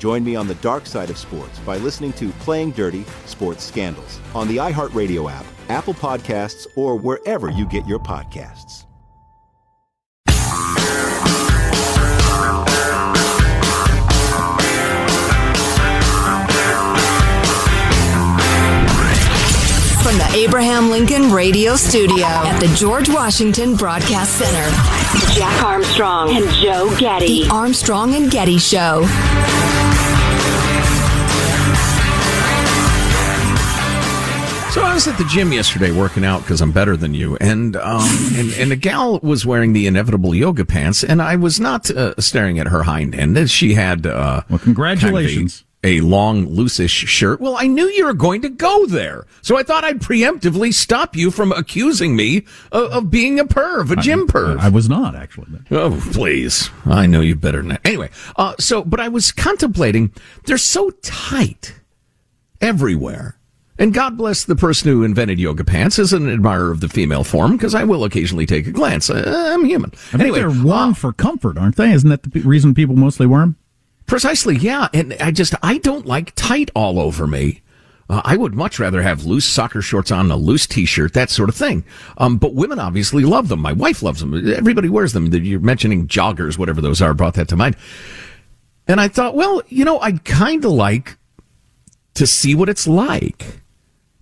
Join me on the dark side of sports by listening to Playing Dirty Sports Scandals on the iHeartRadio app Apple Podcasts, or wherever you get your podcasts. From the Abraham Lincoln Radio Studio at the George Washington Broadcast Center, Jack Armstrong and Joe Getty. The Armstrong and Getty Show. So I was at the gym yesterday working out because I'm better than you, and um, and and a gal was wearing the inevitable yoga pants, and I was not uh, staring at her hind end. She had uh, well, congratulations. Kind of a, a long, loosish shirt. Well, I knew you were going to go there, so I thought I'd preemptively stop you from accusing me of, of being a perv, a gym perv. I, I was not actually. Oh, please! I know you better than that. Anyway, uh, so but I was contemplating. They're so tight everywhere. And God bless the person who invented yoga pants as an admirer of the female form, because I will occasionally take a glance. Uh, I'm human. I anyway, they're worn uh, for comfort, aren't they? Isn't that the reason people mostly wear them? Precisely, yeah. And I just, I don't like tight all over me. Uh, I would much rather have loose soccer shorts on, a loose t-shirt, that sort of thing. Um, but women obviously love them. My wife loves them. Everybody wears them. You're mentioning joggers, whatever those are, brought that to mind. And I thought, well, you know, I'd kind of like to see what it's like.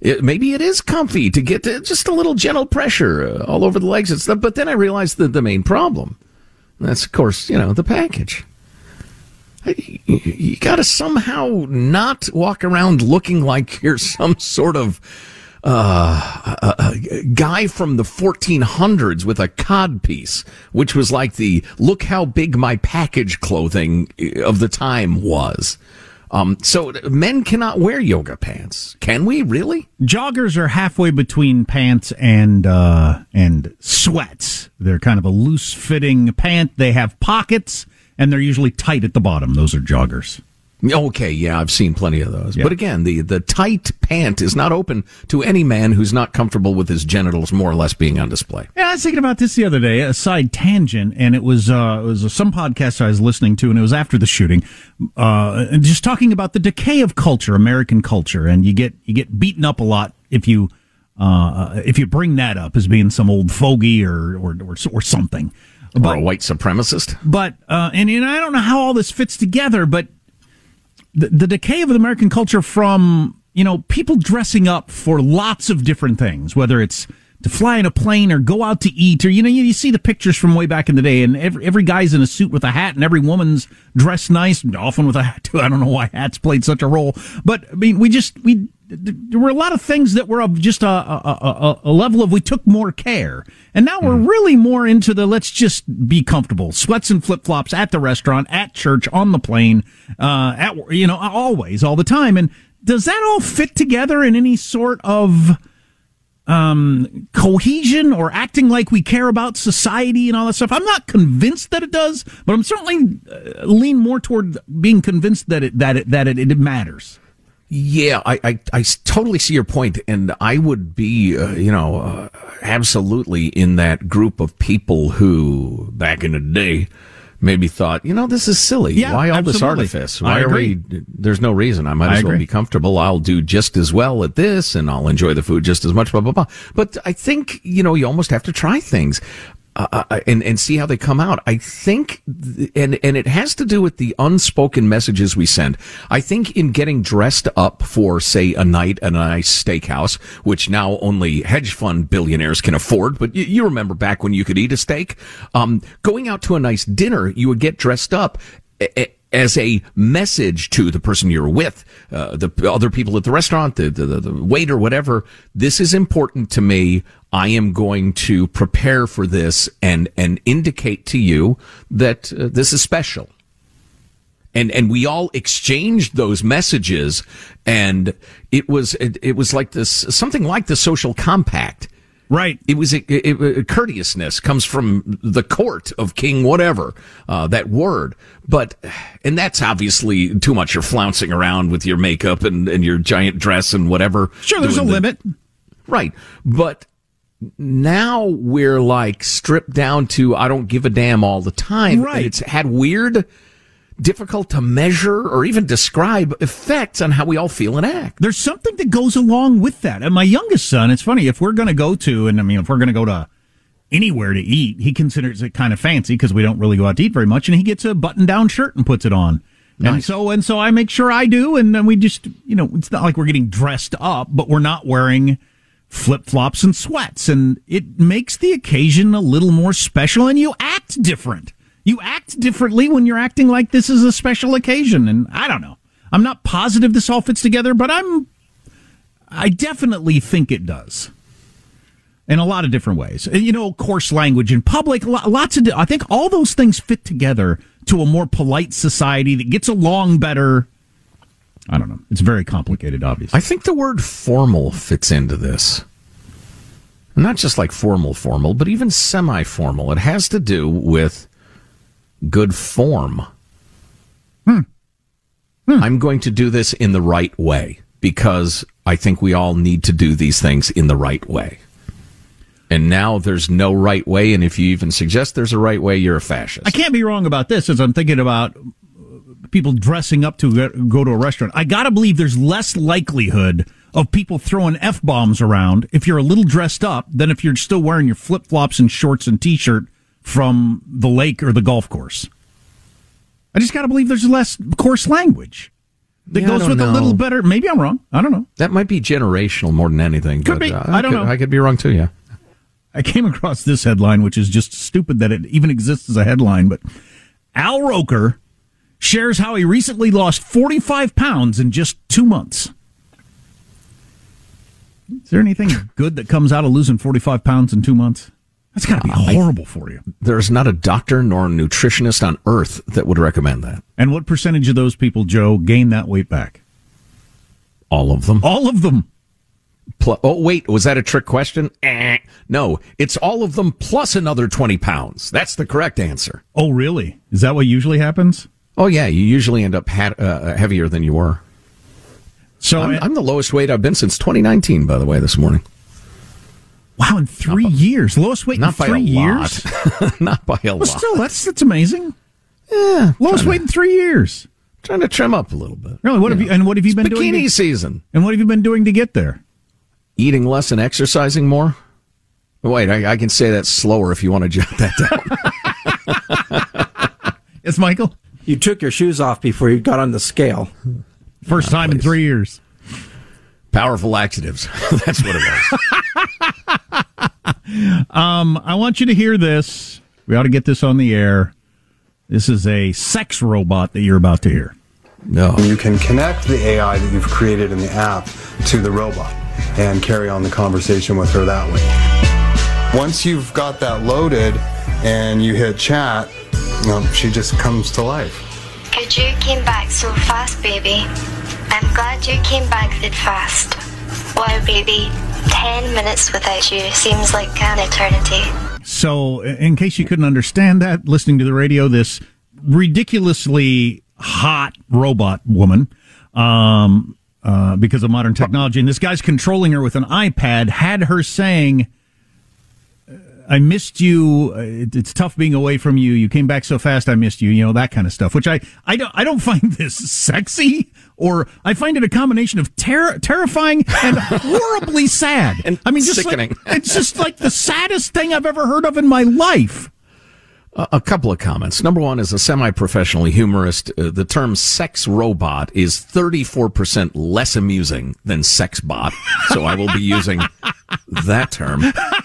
It, maybe it is comfy to get to just a little gentle pressure uh, all over the legs and stuff. But then I realized that the main problem, that's of course, you know, the package. You, you got to somehow not walk around looking like you're some sort of uh, a, a, guy from the 1400s with a cod piece, which was like the look how big my package clothing of the time was. Um, so men cannot wear yoga pants. Can we really? Joggers are halfway between pants and uh, and sweats. They're kind of a loose fitting pant. They have pockets and they're usually tight at the bottom. Those are joggers. Okay, yeah, I've seen plenty of those. Yeah. But again, the, the tight pant is not open to any man who's not comfortable with his genitals more or less being on display. Yeah, I was thinking about this the other day, a side tangent, and it was, uh, it was some podcast I was listening to, and it was after the shooting, uh, just talking about the decay of culture, American culture, and you get, you get beaten up a lot if you, uh, if you bring that up as being some old fogey or, or, or, or something. But, or a white supremacist. But, uh, and, and I don't know how all this fits together, but the, the decay of American culture from, you know, people dressing up for lots of different things, whether it's to fly in a plane or go out to eat or, you know, you, you see the pictures from way back in the day and every, every guy's in a suit with a hat and every woman's dressed nice, often with a hat too. I don't know why hats played such a role, but I mean, we just, we, there were a lot of things that were of just a, a, a, a, level of we took more care. And now we're mm. really more into the let's just be comfortable. Sweats and flip flops at the restaurant, at church, on the plane, uh, at, you know, always, all the time. And does that all fit together in any sort of, um, cohesion or acting like we care about society and all that stuff? I'm not convinced that it does, but I'm certainly uh, lean more toward being convinced that it, that it, that it, it matters. Yeah, I, I, I totally see your point, and I would be, uh, you know, uh, absolutely in that group of people who, back in the day, maybe thought, you know, this is silly. Yeah, Why all this absolutely. artifice? I Why are agree. we? There's no reason. I might I as well agree. be comfortable. I'll do just as well at this, and I'll enjoy the food just as much. Blah blah blah. But I think you know, you almost have to try things. Uh, uh, and and see how they come out. I think, th- and and it has to do with the unspoken messages we send. I think in getting dressed up for, say, a night at a nice steakhouse, which now only hedge fund billionaires can afford. But you, you remember back when you could eat a steak. Um, going out to a nice dinner, you would get dressed up. a- a- as a message to the person you're with, uh, the other people at the restaurant, the, the, the waiter, whatever. This is important to me. I am going to prepare for this and, and indicate to you that uh, this is special. And, and we all exchanged those messages and it was, it, it was like this, something like the social compact. Right. It was it, it, it- courteousness comes from the court of King whatever uh, that word, but and that's obviously too much. You're flouncing around with your makeup and, and your giant dress and whatever. Sure, there's a the- limit. right? But now we're like stripped down to I don't give a damn all the time. Right. And it's had weird, difficult to measure or even describe effects on how we all feel and act. There's something that goes along with that. And my youngest son, it's funny, if we're going to go to, and I mean, if we're going to go to anywhere to eat, he considers it kind of fancy because we don't really go out to eat very much. And he gets a button down shirt and puts it on. And so, and so I make sure I do. And then we just, you know, it's not like we're getting dressed up, but we're not wearing flip flops and sweats. And it makes the occasion a little more special and you act different. You act differently when you're acting like this is a special occasion. And I don't know. I'm not positive this all fits together, but I'm, I definitely think it does. In a lot of different ways. You know, coarse language in public, lots of, I think all those things fit together to a more polite society that gets along better. I don't know. It's very complicated, obviously. I think the word formal fits into this. Not just like formal, formal, but even semi formal. It has to do with good form. Hmm. Hmm. I'm going to do this in the right way because I think we all need to do these things in the right way. And now there's no right way. And if you even suggest there's a right way, you're a fascist. I can't be wrong about this as I'm thinking about people dressing up to go- to a restaurant. I got to believe there's less likelihood of people throwing F bombs around if you're a little dressed up than if you're still wearing your flip flops and shorts and t shirt from the lake or the golf course. I just got to believe there's less coarse language that Yeah, goes with a little better. Maybe I'm wrong. I don't know. That might be generational more than anything. Could be. uh, I don't could- know. I could be wrong too, yeah. I came across this headline, which is just stupid that it even exists as a headline. But Al Roker shares how he recently lost 45 pounds in just two months. Is there anything good that comes out of losing 45 pounds in two months? That's got to be horrible for you. There's not a doctor nor a nutritionist on earth that would recommend that. And what percentage of those people, Joe, gain that weight back? All of them. All of them. Pl- oh, wait, was that a trick question? Eh. No, it's all of them plus another 20 pounds. That's the correct answer. Oh, really? Is that what usually happens? Oh, yeah, you usually end up ha- uh, heavier than you were. So, I'm, I'm the lowest weight I've been since 2019, by the way, this morning. wow, in three years, lowest weight in by three years. not by a Well, lot. still, that's that's amazing. yeah, Lowest weight in three years. trying to trim up a little bit. Really? What have you? And what have you It's been doing? bikini season. and what have you been doing to get there? Eating less and exercising more. Wait, I, I can say that slower if you want to jot that down. Yes, Michael. You took your shoes off before you got on the scale. First time in three years. Powerful laxatives. That's what it was. Um, I want you to hear this. We ought to get this on the air. This is a sex robot that you're about to hear. No. You can connect the AI that you've created in the app to the robot and carry on the conversation with her that way. Once you've got that loaded and you hit chat, you know, she just comes to life. Good you came back so fast, baby. I'm glad you came back that fast. Wow, baby. Ten minutes without you seems like an eternity. So, in case you couldn't understand that, listening to the radio, this ridiculously hot robot woman um, uh, because of modern technology. And this guy's controlling her with an iPad, had her saying, I missed you. It's tough being away from you. You came back so fast. I missed you. You know that kind of stuff. Which I I don't I don't find this sexy, or I find it a combination of ter- terrifying and horribly sad. And I mean, just sickening. Like, it's just like the saddest thing I've ever heard of in my life. A, a couple of comments. Number one, as a semi-professional humorist, uh, the term "sex robot" is 34% less amusing than "sex bot," so I will be using that term.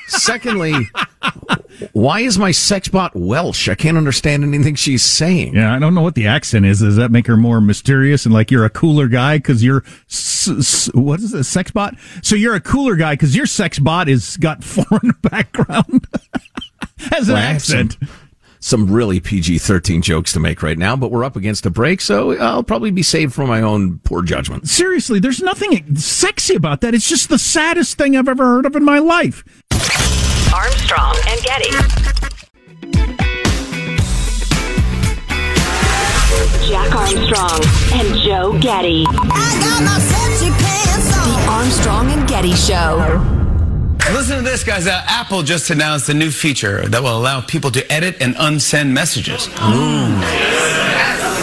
Secondly, why is my sex bot Welsh? I can't understand anything she's saying. Yeah, I don't know what the accent is. Does that make her more mysterious and like you're a cooler guy because you're s- s- what is it, sex bot? So you're a cooler guy because your sex bot is got foreign background as an Well, have accent. Some, some really PG 13 jokes to make right now, but we're up against a break, so I'll probably be saved from my own poor judgment. Seriously, there's nothing sexy about that. It's just the saddest thing I've ever heard of in my life. Armstrong and Getty. Jack Armstrong and Joe Getty. The Armstrong and Getty Show. Listen to this, guys. Uh, Apple just announced a new feature that will allow people to edit and unsend messages.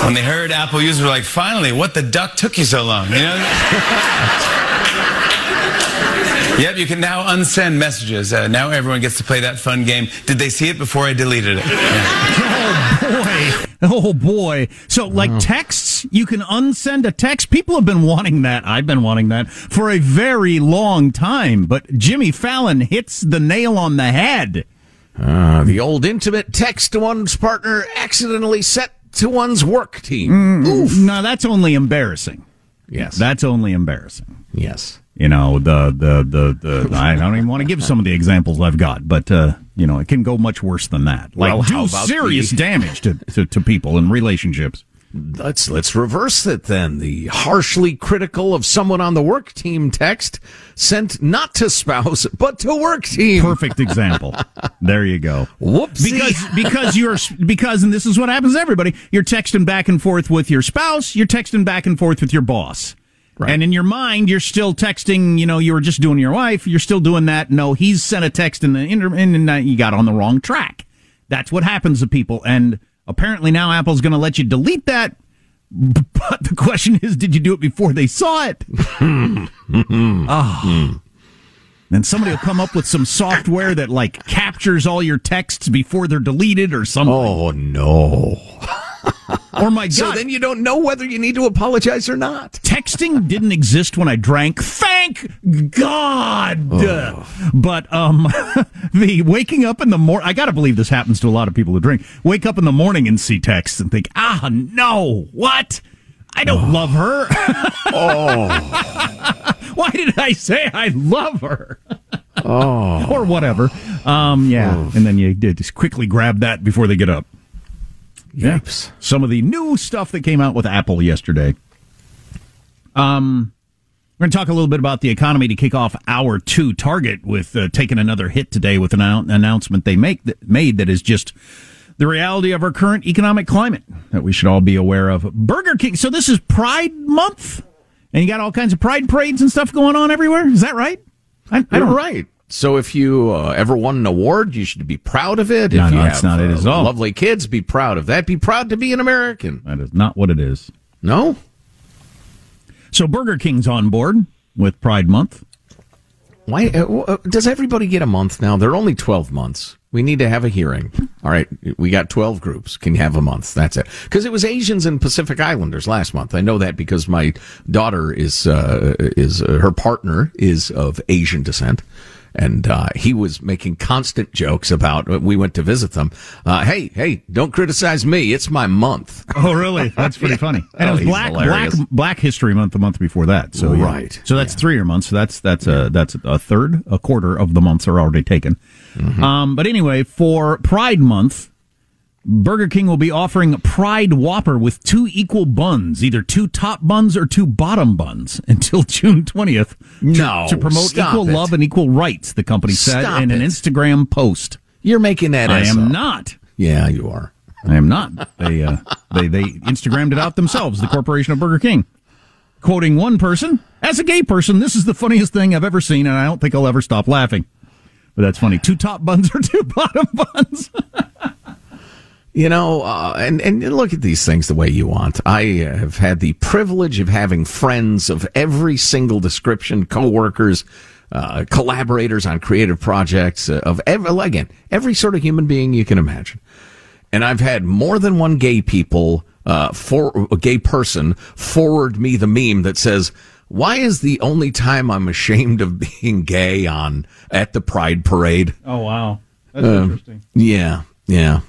When they heard Apple users were like, finally, what the duck took you so long? You know? yep, you can now unsend messages. Uh, now everyone gets to play that fun game. Did they see it before I deleted it? Yeah. Oh boy. So like texts, you can unsend a text. People have been wanting that. I've been wanting that for a very long time, but Jimmy Fallon hits the nail on the head. Uh, the old intimate text to one's partner accidentally set to one's work team. Oof. No, that's only embarrassing. Yes. That's only embarrassing. yes. You know, the the the, the I don't even want to give some of the examples I've got, but uh, you know, it can go much worse than that. Like Well, how do about serious the- damage to, to, to people and relationships. Let's let's reverse it then. The harshly critical of someone on the work team text sent not to spouse but to work team. Perfect example. there you go. Whoopsie. Because because you're because and this is what happens to everybody. You're texting back and forth with your spouse. You're texting back and forth with your boss. Right. And in your mind, you're still texting. You know, you were just doing your wife. You're still doing that. No, he's sent a text in the inter- and you got on the wrong track. That's what happens to people. And apparently now Apple's going to let you delete that. But the question is, did you do it before they saw it? oh. Then somebody will come up with some software that like captures all your texts before they're deleted or something. oh no. Or my God, So then you don't know whether you need to apologize or not. texting didn't exist when I drank. Thank God. But um, the waking up in the morning, I got to believe this happens to a lot of people who drink. Wake up in the morning and see texts and think, ah, no, what? I don't love her. oh. Why did I say I love her? oh. Or whatever. Um, yeah. And then you did just quickly grab that before they get up. Yeah. Some of the new stuff that came out with Apple yesterday. Um, we're going to talk a little bit about the economy to kick off hour two. Target with uh, taking another hit today with an annou- announcement they make that made that is just the reality of our current economic climate that we should all be aware of. Burger King. So this is Pride Month, and you got all kinds of Pride parades and stuff going on everywhere. Is that right? I, I don't right. So if you uh, ever won an award, you should be proud of it. No, if you no, have that's not it uh, at all. lovely kids, be proud of that. Be proud to be an American. That is not what it is. No? So Burger King's on board with Pride Month. Why uh, uh, does everybody get a month now? They're only 12 months. We need to have a hearing. All right, we got 12 groups. Can you have a month? That's it. Because it was Asians and Pacific Islanders last month. I know that because my daughter is uh, is uh, her partner is of Asian descent. And uh, he was making constant jokes about. We went to visit them. Uh, hey, hey, don't criticize me. It's my month. Oh, really? That's pretty funny. And it Oh, was Black Black hilarious. Black History Month the month before that. So yeah. Right. So that's three months. So that's that's a that's a third, a quarter of the months are already taken. Mm-hmm. Um, but anyway, for Pride Month, Burger King will be offering Pride Whopper with two equal buns, either two top buns or two bottom buns, until June twentieth. No, to, promote stop equal it. love and equal rights. The company said Stop in an. Instagram post. You're making that. I am a- not. Yeah, you are. I am not. They uh, they they Instagrammed it out themselves. The corporation of Burger King. Quoting one person, as a gay person, this is the funniest thing I've ever seen, and I don't think I'll ever stop laughing. But that's funny. Two top buns or two bottom buns? You know, uh, and and look at these things the way you want. I have had the privilege of having friends of every single description, coworkers, uh, collaborators on creative projects uh, of every, again every sort of human being you can imagine. And I've had more than one gay people, uh, for a gay person forward me the meme that says, "Why is the only time I'm ashamed of being gay on at the Pride Parade?" Oh wow, that's Um, interesting. Yeah, yeah.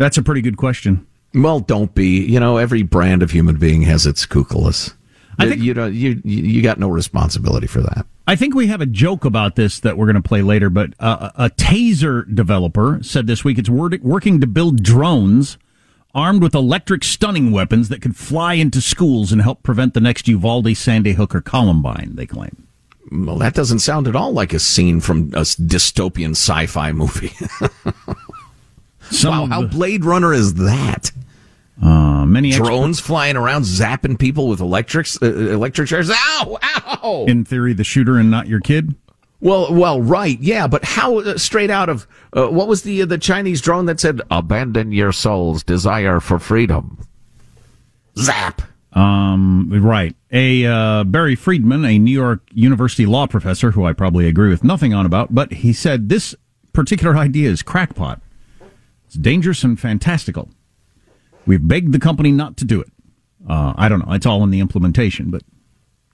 That's a pretty good question. Well, don't be. You know, every brand of human being has its kookalas. I think- you know you you got no responsibility for that. I think we have a joke about this that we're going to play later, but uh, a taser developer said this week it's wor- working to build drones armed with electric stunning weapons that could fly into schools and help prevent the next Uvalde, Sandy Hook, or Columbine, they claim. Well, that doesn't sound at all like a scene from a dystopian sci-fi movie. Some wow, how the- Blade Runner is that? Uh, many experts- drones flying around zapping people with electrics, uh, electric chairs. Ow! Ow! In theory, the shooter and not your kid. Well, well, right, yeah, but how uh, straight out of uh, what was the uh, the Chinese drone that said "Abandon your soul's desire for freedom"? Zap. Um, right. A uh, Barry Friedman, a New York University law professor, who I probably agree with nothing on about, but he said this particular idea is crackpot. It's dangerous and fantastical. We've begged the company not to do it. Uh, I don't know. It's all in the implementation, but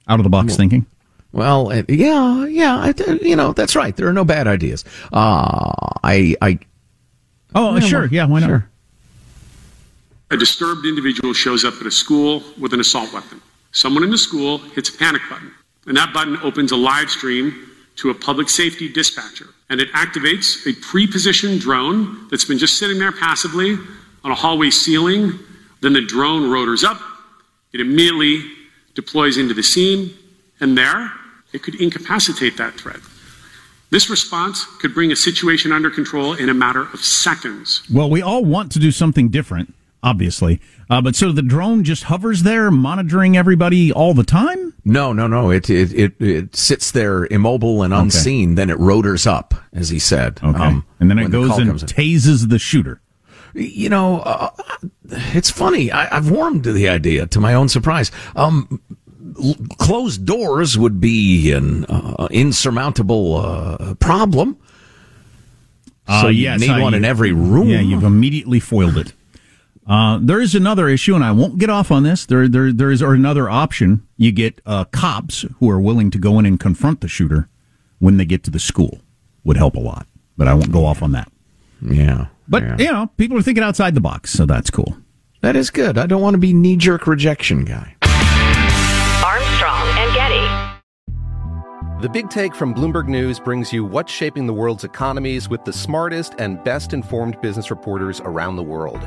out of the box thinking. Well, uh, yeah, yeah, uh, you know that's right. There are no bad ideas. Uh, I, I. Oh, Yeah, sure. well, Yeah, why not? sure. A disturbed individual shows up at a school with an assault weapon. Someone in the school hits a panic button, and that button opens a live stream to a public safety dispatcher. And it activates a pre positioned drone that's been just sitting there passively on a hallway ceiling. Then the drone rotors up, it immediately deploys into the scene, and there it could incapacitate that threat. This response could bring a situation under control in a matter of seconds. Well, we all want to do something different, obviously. Uh, but so the drone just hovers there, monitoring everybody all the time? No, no, no. It it it, it sits there immobile and unseen. Then it rotors up, as he said. Okay. Um, and then it when the goes and tases the shooter. You know, uh, it's funny. I, I've warmed to the idea, to my own surprise. Um, l- closed doors would be an uh, insurmountable uh, problem. So Uh, you need I- one in every room. Yeah, you've immediately foiled it. Uh, there is another issue, and I won't get off on this. There, there, there is another option. You get uh, cops who are willing to go in and confront the shooter when they get to the school. Would help a lot, but I won't go off on that. Yeah, But yeah. you know, people are thinking outside the box, so that's cool. that is good. I don't want to be knee jerk rejection guy. Armstrong and Getty. The Big Take from Bloomberg News brings you what's shaping the world's economies with the smartest and best informed business reporters around the world.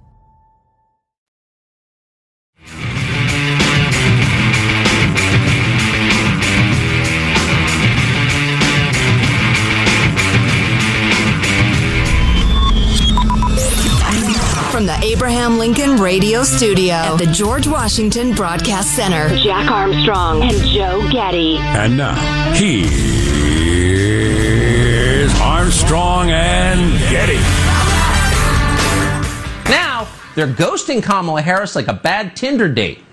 Abraham Lincoln Radio Studio at the George Washington Broadcast Center. Jack Armstrong and Joe Getty. And now, he is Armstrong and Getty. Now, they're ghosting Kamala Harris like a bad Tinder date.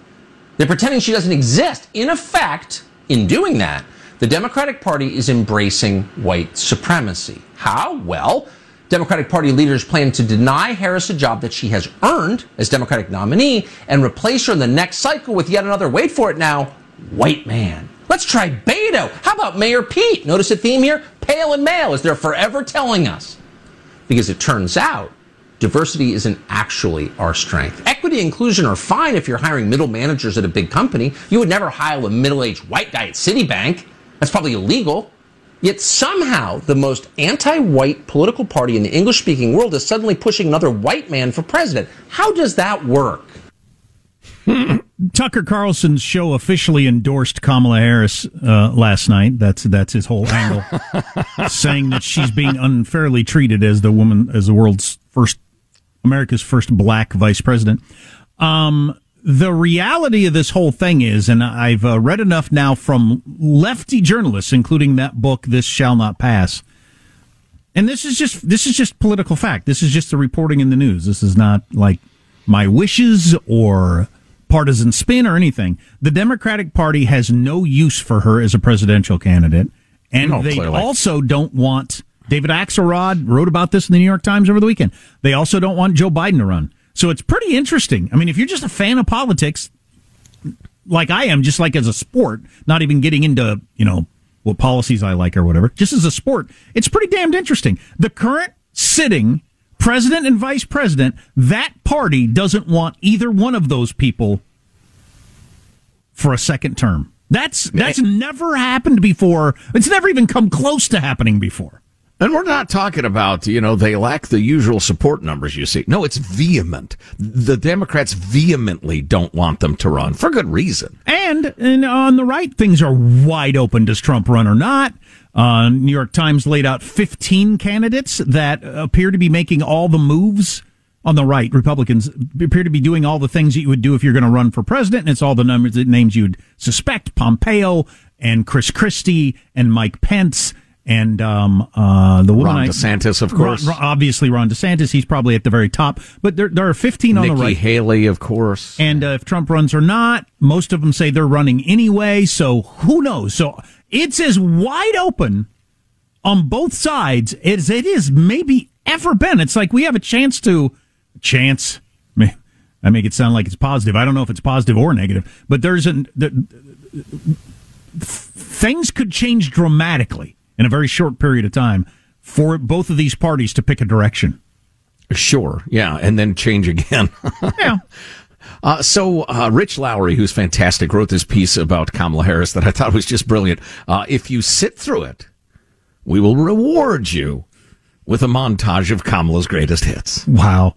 They're pretending she doesn't exist. In effect, in doing that, the Democratic Party is embracing white supremacy. How? Well, Democratic Party leaders plan to deny Harris a job that she has earned as Democratic nominee and replace her in the next cycle with yet another, wait for it now, white man. Let's try Beto. How about Mayor Pete? Notice a theme here? Pale and male, as they're forever telling us. Because it turns out diversity isn't actually our strength. Equity and inclusion are fine if you're hiring middle managers at a big company. You would never hire a middle aged white guy at Citibank. That's probably illegal. Yet somehow the most anti white political party in the English speaking world is suddenly pushing another white man for president. How does that work? Tucker Carlson's show officially endorsed Kamala Harris uh, last night. That's that's his whole angle, saying that she's being unfairly treated as the woman, as the world's first, America's first black vice president. Um, the reality of this whole thing is, and I've uh, read enough now from lefty journalists, including that book, "This Shall Not Pass." And this is just this is just political fact. This is just the reporting in the news. This is not like my wishes or partisan spin or anything. The Democratic Party has no use for her as a presidential candidate, and No, they clearly. also don't want. David Axelrod wrote about this in the New York Times over the weekend. They also don't want Joe Biden to run. So it's pretty interesting. I mean, if you're just a fan of politics, like I am, just like as a sport, not even getting into, you know, what policies I like or whatever, just as a sport, it's pretty damned interesting. The current sitting president and vice president, that party doesn't want either one of those people for a second term. That's that's never happened before. It's never even come close to happening before. And we're not talking about, you know, they lack the usual support numbers you see. No, it's vehement. The Democrats vehemently don't want them to run for good reason. And, and on the right, things are wide open. Does Trump run or not? Uh, New York Times laid out 15 candidates that appear to be making all the moves on the right. Republicans appear to be doing all the things that you would do if you're going to run for president. And it's all the numbers, the names you'd suspect Pompeo and Chris Christie and Mike Pence and um, uh, the woman Ron I- DeSantis, of course. Ron- obviously, Ron DeSantis. He's probably at the very top. But there, there are 15 on Nikki the right. Haley, of course. And uh, if Trump runs or not, most of them say they're running anyway. So who knows? So it's as wide open on both sides as it is maybe ever been. It's like we have a chance to chance. I make it sound like it's positive. I don't know if it's positive or negative, but there's an the, things could change dramatically in a very short period of time for both of these parties to pick a direction. Sure, yeah, and then change again. yeah. Uh, so, uh, Rich Lowry, who's fantastic, wrote this piece about Kamala Harris that I thought was just brilliant. Uh, if you sit through it, we will reward you with a montage of Kamala's greatest hits. Wow.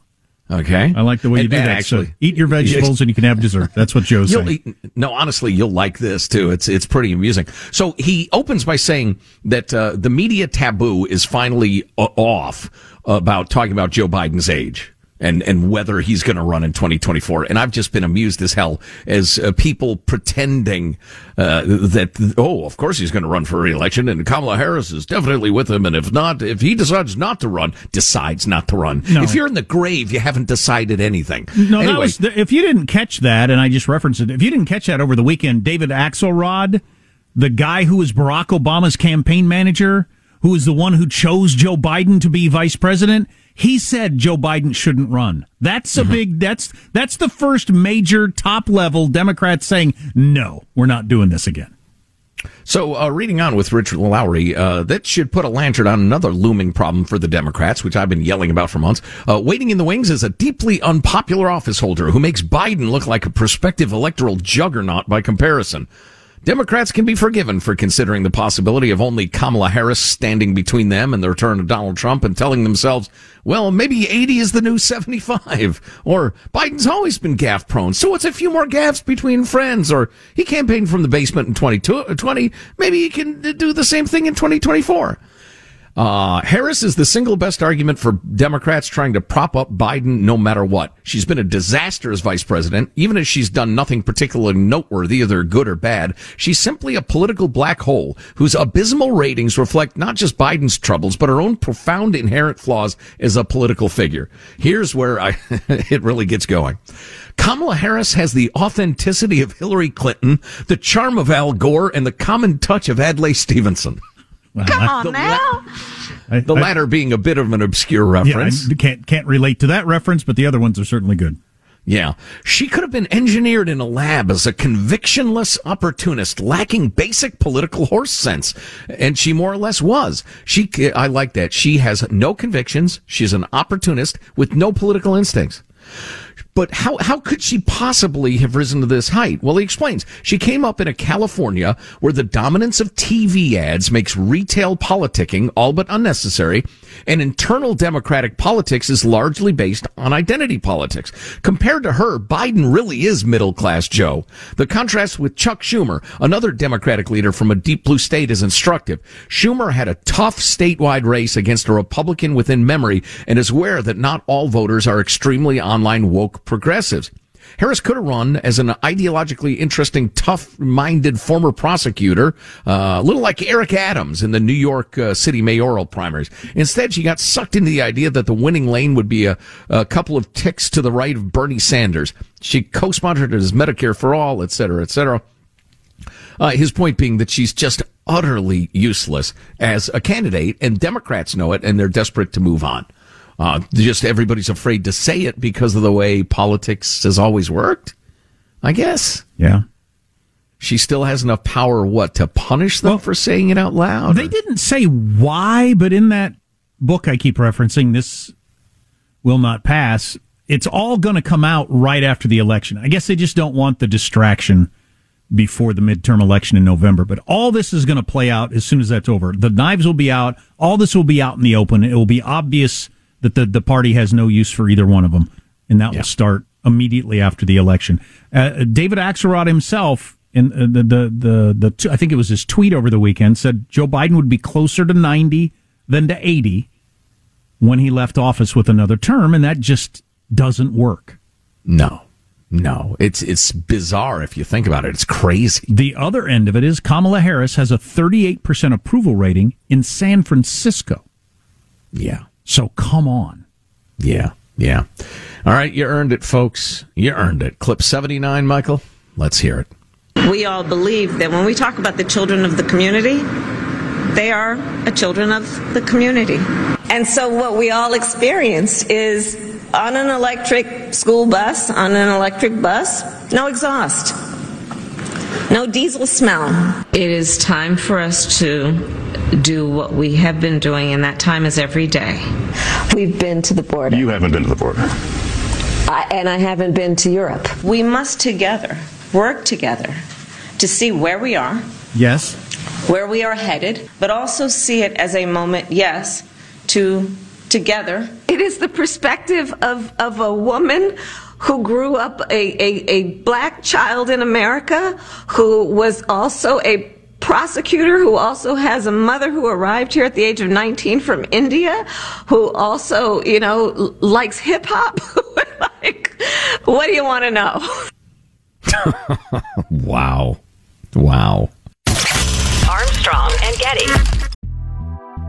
Okay. I like the way you And- do and that. Actually, so eat your vegetables and you can have dessert. That's what Joe's You'll saying. eat- no, honestly, you'll like this too. It's it's pretty amusing. So he opens by saying that uh, the media taboo is finally uh, off about talking about Joe Biden's age. And and whether he's going to run in 2024. And I've just been amused as hell as uh, people pretending uh, that oh, of course he's going to run for re-election, and Kamala Harris is definitely with him. And if not, if he decides not to run, decides not to run. No. If you're in the grave, you haven't decided anything. No, that was the, if you didn't catch that, and I just referenced it. If you didn't catch that over the weekend, David Axelrod, the guy who was Barack Obama's campaign manager, who was the one who chose Joe Biden to be vice president, he said Joe Biden shouldn't run. That's a big. That's that's the first major top level Democrat saying no, we're not doing this again. So, uh, reading on with Richard Lowry, uh, that should put a lantern on another looming problem for the Democrats, which I've been yelling about for months. Uh, waiting in the wings is a deeply unpopular office holder who makes Biden look like a prospective electoral juggernaut by comparison. Democrats can be forgiven for considering the possibility of only Kamala Harris standing between them and the return of Donald Trump and telling themselves, well, maybe 80 is the new 75. Or Biden's always been gaffe prone, so it's a few more gaffes between friends. Or he campaigned from the basement in 2020. Uh, maybe he can uh, do the same thing in 2024. Uh, Harris is the single best argument for Democrats trying to prop up Biden no matter what. She's been a disaster as vice president, even as she's done nothing particularly noteworthy, either good or bad. She's simply a political black hole whose abysmal ratings reflect not just Biden's troubles, but her own profound inherent flaws as a political figure. Here's where I, it really gets going. Kamala Harris has the authenticity of Hillary Clinton, the charm of Al Gore, and the common touch of Adlai Stevenson. Come on The now. The latter being a bit of an obscure reference. Yeah, I can't can't relate to that reference, but the other ones are certainly good. Yeah. She could have been engineered in a lab as a convictionless opportunist lacking basic political horse sense. And she more or less was. She, I like that. She has no convictions. She's an opportunist with no political instincts. But how, how could she possibly have risen to this height? Well, he explains. She came up in a California where the dominance of TV ads makes retail politicking all but unnecessary, and internal democratic politics is largely based on identity politics. Compared to her, Biden really is middle class Joe. The contrast with Chuck Schumer, another Democratic leader from a deep blue state, is instructive. Schumer had a tough statewide race against a Republican within memory and is aware that not all voters are extremely online woke progressives. Harris could have run as an ideologically interesting, tough-minded former prosecutor, uh, a little like Eric Adams in the New York uh, City mayoral primaries. Instead, she got sucked into the idea that the winning lane would be a, a couple of ticks to the right of Bernie Sanders. She co-sponsored his Medicare for All, et cetera, et cetera. Uh, his point being that she's just utterly useless as a candidate, and Democrats know it, and they're desperate to move on. Uh, just everybody's afraid to say it because of the way politics has always worked. I guess. Yeah. She still has enough power, what, to punish them for saying it out loud? They didn't say why, but in that book I keep referencing, this will not pass. It's all going to come out right after the election. I guess they just don't want the distraction before the midterm election in November. But all this is going to play out as soon as that's over. The knives will be out. All this will be out in the open. It will be obvious that the, the party has no use for either one of them. And that will start immediately after the election. Uh, David Axelrod himself, in uh, the, the, the, the, t- I think it was his tweet over the weekend, said Joe Biden would be closer to 90 than to 80 when he left office with another term. And that just doesn't work. No. No, it's it's bizarre if you think about it. It's crazy. The other end of it is Kamala Harris has a 38% approval rating in San Francisco. Yeah. So come on. Yeah. Yeah. All right, you earned it, folks. You earned it. Clip 79, Michael. Let's hear it. We all believe that when we talk about the children of the community, they are a children of the community. And so what we all experience is on an electric school bus, on an electric bus, no exhaust, no diesel smell. It is time for us to do what we have been doing, and that time is every day. We've been to the border. You haven't been to the border. I, and I haven't been to Europe. We must together work together to see where we are, Yes. where we are headed, but also see it as a moment, yes, to together. It is the perspective of, of a woman who grew up a, a, a black child in America, who was also a prosecutor who also has a mother who arrived here at the age of 19 from India, who also, you know, l- likes hip hop. like, what do you want to know? wow. Wow. Armstrong and Getty.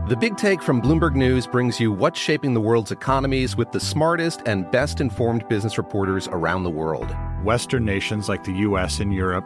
The Big Take from Bloomberg News brings you what's shaping the world's economies with the smartest and best informed business reporters around the world. Western nations like the US and Europe.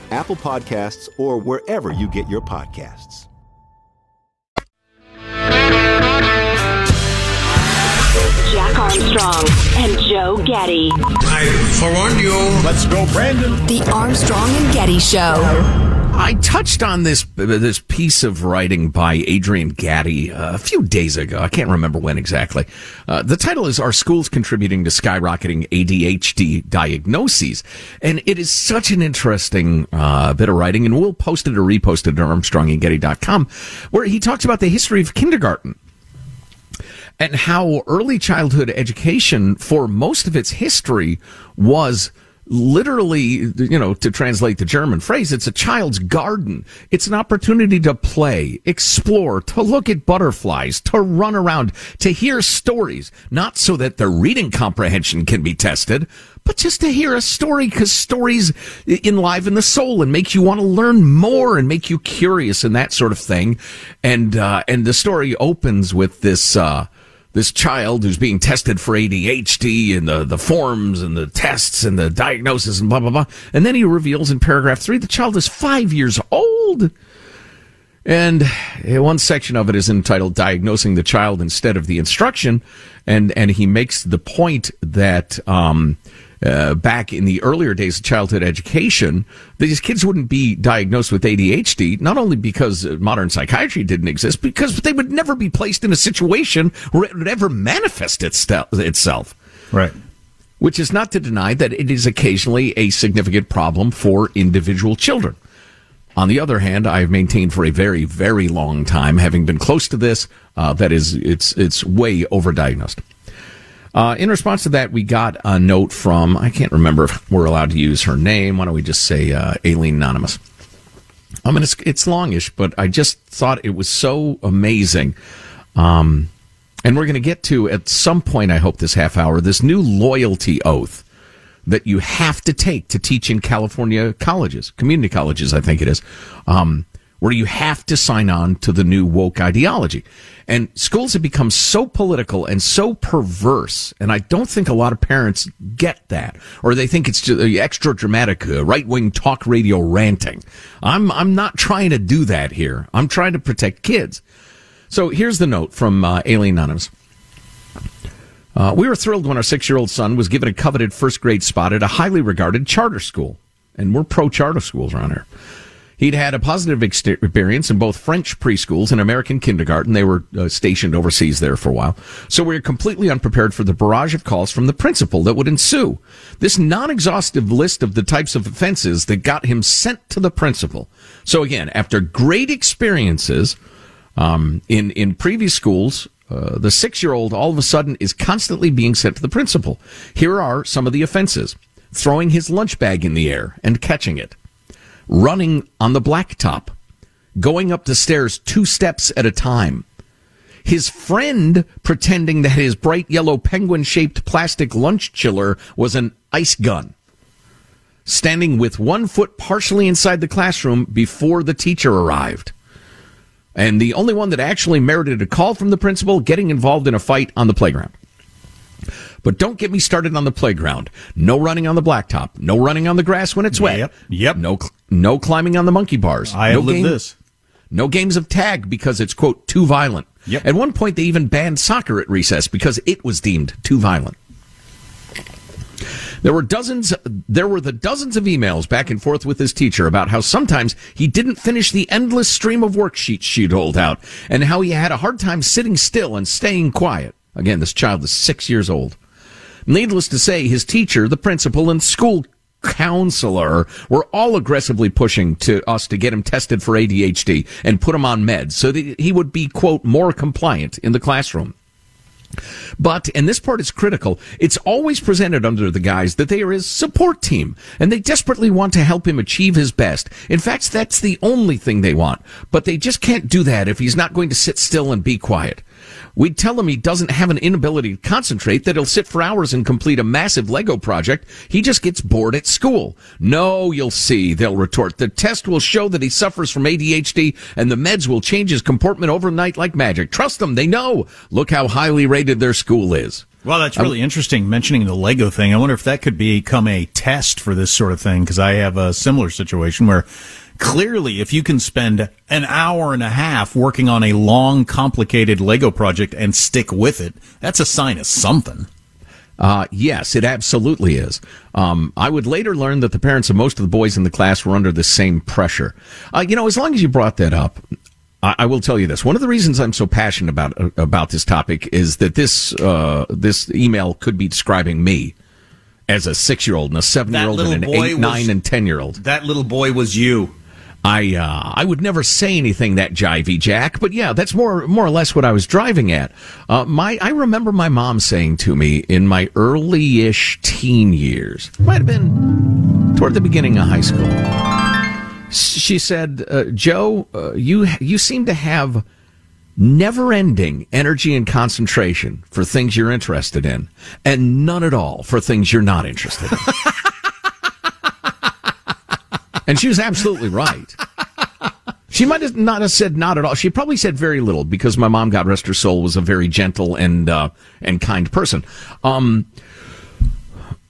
Apple Podcasts, or wherever you get your podcasts. Jack Armstrong and Joe Getty. I forewarned you. Let's go, Brandon. The Armstrong and Getty Show. I touched on this this piece of writing by Adrian Gaddy uh, a few days ago. I can't remember when exactly. Uh, the title is "Are Schools Contributing to Skyrocketing ADHD Diagnoses?" And it is such an interesting uh, bit of writing, and we'll post it or repost it at ArmstrongandGetty.com, where he talks about the history of kindergarten and how early childhood education, for most of its history, was literally, you know, to translate the German phrase, it's a child's garden. It's an opportunity to play, explore, to look at butterflies, to run around, to hear stories, not so that their reading comprehension can be tested, but just to hear a story because stories enliven the soul and make you want to learn more and make you curious and that sort of thing. And, uh, and the story opens with this, uh, this child who's being tested for ADHD and the, the forms and the tests and the diagnosis and blah, blah, blah. And then he reveals in paragraph three, the child is five years old. And one section of it is entitled Diagnosing the Child Instead of the Instruction. And, and he makes the point that, um, uh, back in the earlier days of childhood education, these kids wouldn't be diagnosed with ADHD, not only because modern psychiatry didn't exist, because they would never be placed in a situation where it would ever manifest itself. Right. Which is not to deny that it is occasionally a significant problem for individual children. On the other hand, I have maintained for a very, very long time, having been close to this, uh, that is, it's it's way overdiagnosed. Uh, in response to that, we got a note from, I can't remember if we're allowed to use her name. Why don't we just say uh, Aileen Anonymous? I mean, it's, it's longish, but I just thought it was so amazing. Um, and we're going to get to, at some point, I hope, this half hour, this new loyalty oath that you have to take to teach in California colleges, community colleges, I think it is, um, where you have to sign on to the new woke ideology. And schools have become so political and so perverse, and I don't think a lot of parents get that, or they think it's just extra dramatic, uh, right wing talk radio ranting. I'm I'm not trying to do that here. I'm trying to protect kids. So here's the note from uh, Alien Anonymous. Uh, we were thrilled when our six year old son was given a coveted first grade spot at a highly regarded charter school. And we're pro charter schools around here. He'd had a positive experience in both French preschools and American kindergarten. They were uh, stationed overseas there for a while. So we were completely unprepared for the barrage of calls from the principal that would ensue. This non-exhaustive list of the types of offenses that got him sent to the principal. So again, after great experiences um, in in previous schools, uh, the six-year-old all of a sudden is constantly being sent to the principal. Here are some of the offenses: throwing his lunch bag in the air and catching it running on the blacktop, going up the stairs two steps at a time. His friend pretending that his bright yellow penguin shaped plastic lunch chiller was an ice gun. Standing with one foot partially inside the classroom before the teacher arrived. And the only one that actually merited a call from the principal getting involved in a fight on the playground. But don't get me started on the playground. No running on the blacktop. No running on the grass when it's wet. Yep. Yep. No, no climbing on the monkey bars. I no lived this. No games of tag because it's quote too violent. Yep. At one point, they even banned soccer at recess because it was deemed too violent. There were dozens, there were the dozens of emails back and forth with his teacher about how sometimes he didn't finish the endless stream of worksheets she'd hold out and how he had a hard time sitting still and staying quiet. Again, this child is six years old. Needless to say, his teacher, the principal, and school counselor were all aggressively pushing to us to get him tested for ADHD and put him on meds so that he would be, quote, more compliant in the classroom. But, and this part is critical, it's always presented under the guise that they are his support team and they desperately want to help him achieve his best. In fact, that's the only thing they want. But they just can't do that if he's not going to sit still and be quiet. We'd tell him he doesn't have an inability to concentrate, that he'll sit for hours and complete a massive Lego project. He just gets bored at school. No, you'll see, they'll retort. The test will show that he suffers from ADHD and the meds will change his comportment overnight like magic. Trust them, they know. Look how highly rated their school is. Well, that's really um, interesting mentioning the Lego thing. I wonder if that could become a test for this sort of thing because I have a similar situation where clearly if you can spend an hour and a half working on a long complicated lego project and stick with it that's a sign of something uh, yes, it absolutely is. Um, I would later learn that the parents of most of the boys in the class were under the same pressure. Uh, you know, as long as you brought that up, I, I, will tell you this. One of the reasons I'm so passionate about uh, about this topic is that this uh, this email could be describing me as a six year old and a seven year old and an eight, was, nine, and ten year old. That little boy was you. I uh, I would never say anything that jivey, Jack, but yeah, that's more more or less what I was driving at. Uh, my I remember my mom saying to me in my early-ish teen years, might have been toward the beginning of high school. She said, uh, "Joe, uh, you you seem to have." never-ending energy and concentration for things you're interested in and none at all for things you're not interested in and she was absolutely right. She might not have said not at all. She probably said very little because my mom, God rest her soul, was a very gentle and uh, and kind person. Um,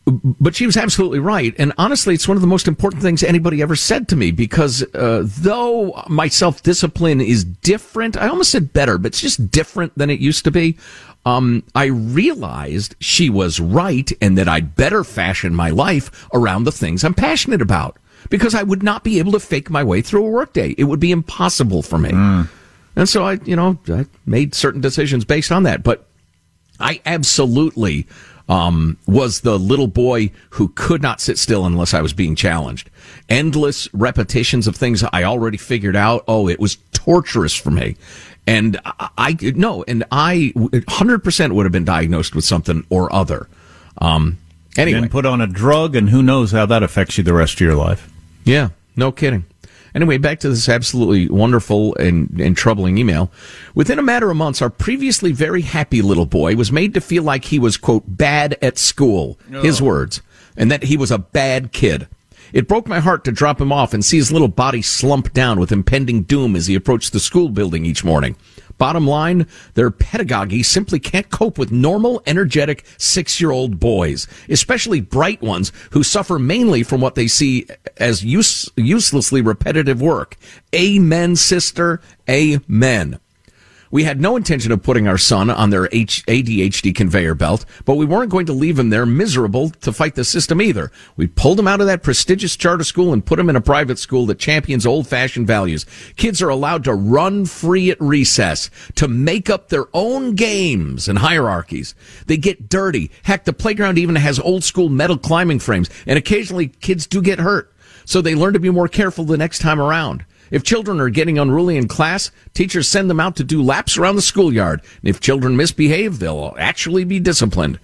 but she was absolutely right. And honestly, it's one of the most important things anybody ever said to me because uh, though my self discipline is different, I almost said better, but it's just different than it used to be. Um, I realized she was right and that I'd better fashion my life around the things I'm passionate about because I would not be able to fake my way through a workday. It would be impossible for me. Mm. And so I, you know, I made certain decisions based on that. But I absolutely um, was the little boy who could not sit still unless I was being challenged. Endless repetitions of things I already figured out. Oh, it was torturous for me. And I, I no, and I 100% would have been diagnosed with something or other. Um, anyway. Then put on a drug, and who knows how that affects you the rest of your life. Yeah, no kidding. Anyway, back to this absolutely wonderful and, and troubling email. Within a matter of months, our previously very happy little boy was made to feel like he was, quote, bad at school. His words. And that he was a bad kid. It broke my heart to drop him off and see his little body slump down with impending doom as he approached the school building each morning. Bottom line, their pedagogy simply can't cope with normal, energetic six year old boys, especially bright ones who suffer mainly from what they see as use, uselessly repetitive work. Amen, sister. Amen. We had no intention of putting our son on their ADHD conveyor belt, but we weren't going to leave him there miserable to fight the system either. We pulled him out of that prestigious charter school and put him in a private school that champions old fashioned values. Kids are allowed to run free at recess, to make up their own games and hierarchies. They get dirty. Heck, the playground even has old school metal climbing frames, and occasionally kids do get hurt. So they learn to be more careful the next time around. If children are getting unruly in class, teachers send them out to do laps around the schoolyard. And if children misbehave, they'll actually be disciplined.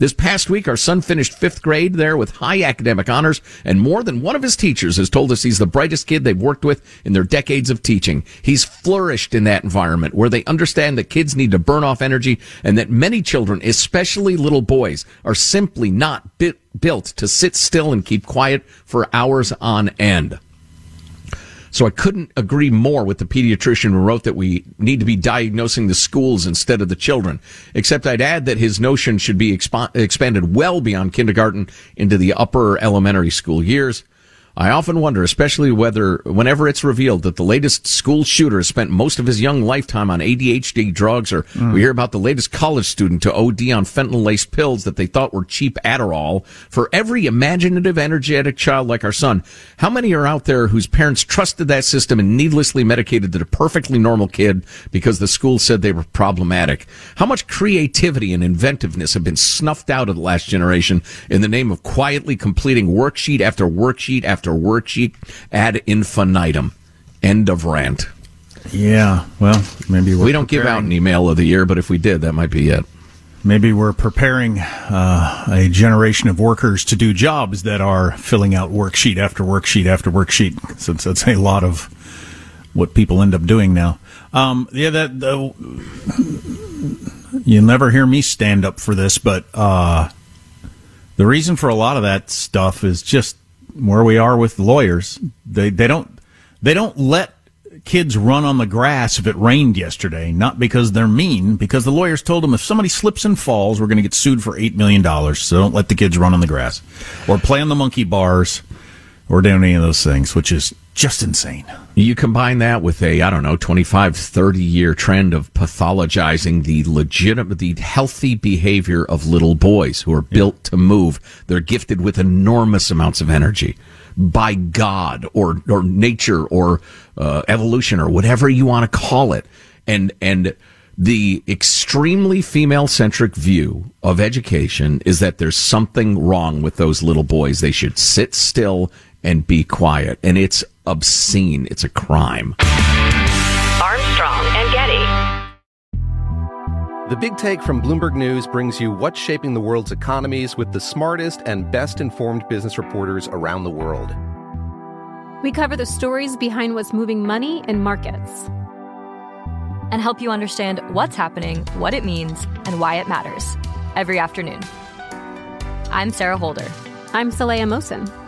This past week, our son finished fifth grade there with high academic honors, and more than one of his teachers has told us he's the brightest kid they've worked with in their decades of teaching. He's flourished in that environment where they understand that kids need to burn off energy and that many children, especially little boys, are simply not built to sit still and keep quiet for hours on end. So I couldn't agree more with the pediatrician who wrote that we need to be diagnosing the schools instead of the children. Except I'd add that his notion should be expo- expanded well beyond kindergarten into the upper elementary school years. I often wonder, especially whether, whenever it's revealed that the latest school shooter has spent most of his young lifetime on ADHD drugs, or Mm. we hear about the latest college student to OD on fentanyl-laced pills that they thought were cheap Adderall. For every imaginative, energetic child like our son, how many are out there whose parents trusted that system and needlessly medicated the perfectly normal kid because the school said they were problematic? How much creativity and inventiveness have been snuffed out of the last generation in the name of quietly completing worksheet after worksheet after worksheet ad infinitum? End of rant. Yeah, well, maybe we're we don't give out an email of the year, but if we did, that might be it. Maybe we're preparing uh, a generation of workers to do jobs that are filling out worksheet after worksheet after worksheet, since that's a lot of what people end up doing now. Um, yeah, that uh, you'll never hear me stand up for this, but uh, the reason for a lot of that stuff is just where we are with lawyers. They they don't they don't let kids run on the grass if it rained yesterday, not because they're mean, because the lawyers told them if somebody slips and falls, we're going to get sued for $8 million. So don't let the kids run on the grass or play on the monkey bars or do any of those things, which is just insane. You combine that with a, I don't know, 25, 30 year trend of pathologizing the legitimate, the healthy behavior of little boys who are built to move. They're gifted with enormous amounts of energy by God or, or nature or uh, evolution or whatever you want to call it. And, and the extremely female centric view of education is that there's something wrong with those little boys. They should sit still and be quiet. And it's obscene. It's a crime. Armstrong and Getty. The Big Take from Bloomberg News brings you what's shaping the world's economies with the smartest and best informed business reporters around the world. We cover the stories behind what's moving money and markets. And help you understand what's happening, what it means, and why it matters every afternoon. I'm Sarah Holder. I'm Saleha Mohsin.